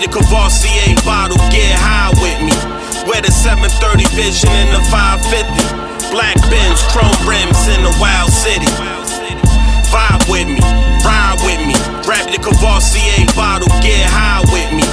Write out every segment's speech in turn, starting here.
your Courvoisier bottle, get high with me. Wear the 730 vision in the 550. Black Benz, chrome rims in the wild city. Vibe with me, ride with me. Grab your Courvoisier bottle, get high with me.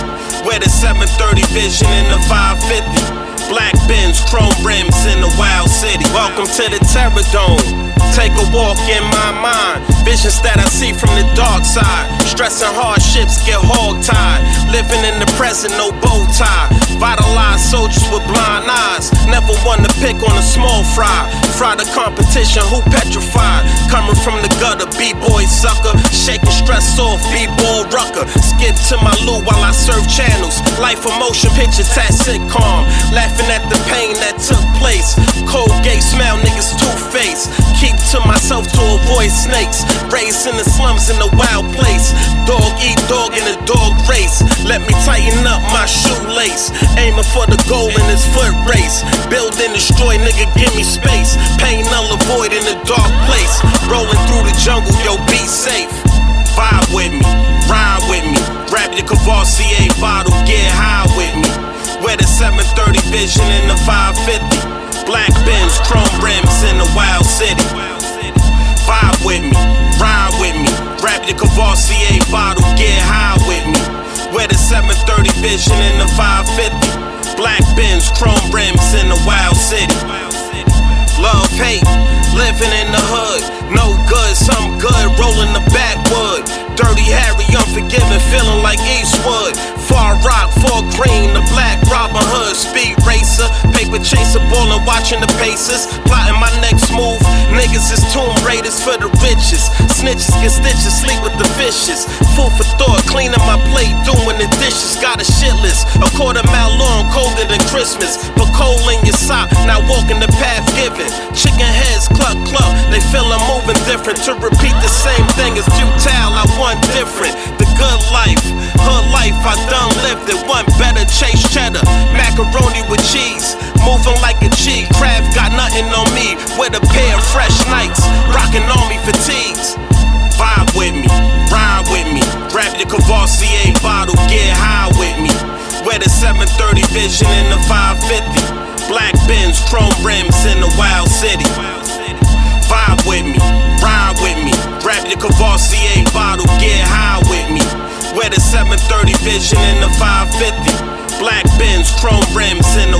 Wear the 730 vision in the 550. Black Benz, chrome rims in the wild city. Welcome to the Terror Dome. Take a walk in my mind. Visions that I see from the dark side. Stressing hardships, get hog tied. Living in the present, no bow tie. Vitalized soldiers with blind eyes. Never one to pick on a small fry. Fry the competition, who petrified? Coming from the gutter, B-boy sucker. Shaking stress off, B-boy rucker. Skip to my loot while I serve channels. Life of motion, picture tat sitcom. Laughing at the pain that took place. Cold gay smell, niggas two-faced. Keep to myself to avoid snakes. Raised in the slums in a wild place. Dog eat dog in a dog race. Let me tighten up my shoelace. Aiming for the goal in this foot race. Build and destroy, nigga, give me space. Pain null avoid in a dark place. Rolling through the jungle, yo, be safe. Vibe with me, ride with me. Grab your Courvoisier bottle, get high with me. Wear the 730 vision in the 550. Black Benz, chrome rims in the wild city. Vibe with me, ride with me. Grab your Courvoisier bottle, get high with me. Wear the 730 vision in the 550. Black Benz, chrome rims in the wild city. Love, hate, living in the hood. No good, some good, rolling the backwood. Dirty Harry, unforgiving, feeling like Eastwood. Far Rock, Far Green, the Black Robin Hood, Speed Racer, Paper Chaser, ballin', watching the Pacers. Plotting my next move. Niggas is tomb raiders for the riches. Snitches get stitches, sleep with the fishes. Food for thought, cleaning my plate, doing the dishes. Got a shit list. A quarter mile long, colder than Christmas. But coal in your sock, now walking the path given. Chicken heads cluck cluck, they feel I'm moving different. To repeat the same thing is futile, I want different. The good life, cheese. Moving like a G, craft got nothing on me. With a pair of fresh nights, rocking army fatigues. Vibe with me, ride with me. Grab your Courvoisier bottle, get high with me. Wear the 730 vision in the 550. Black Benz, chrome rims in the wild city. Vibe with me, ride with me. Grab your Courvoisier bottle, get high with me. Wear the 730 vision in the 550. Black Benz, chrome rims in the.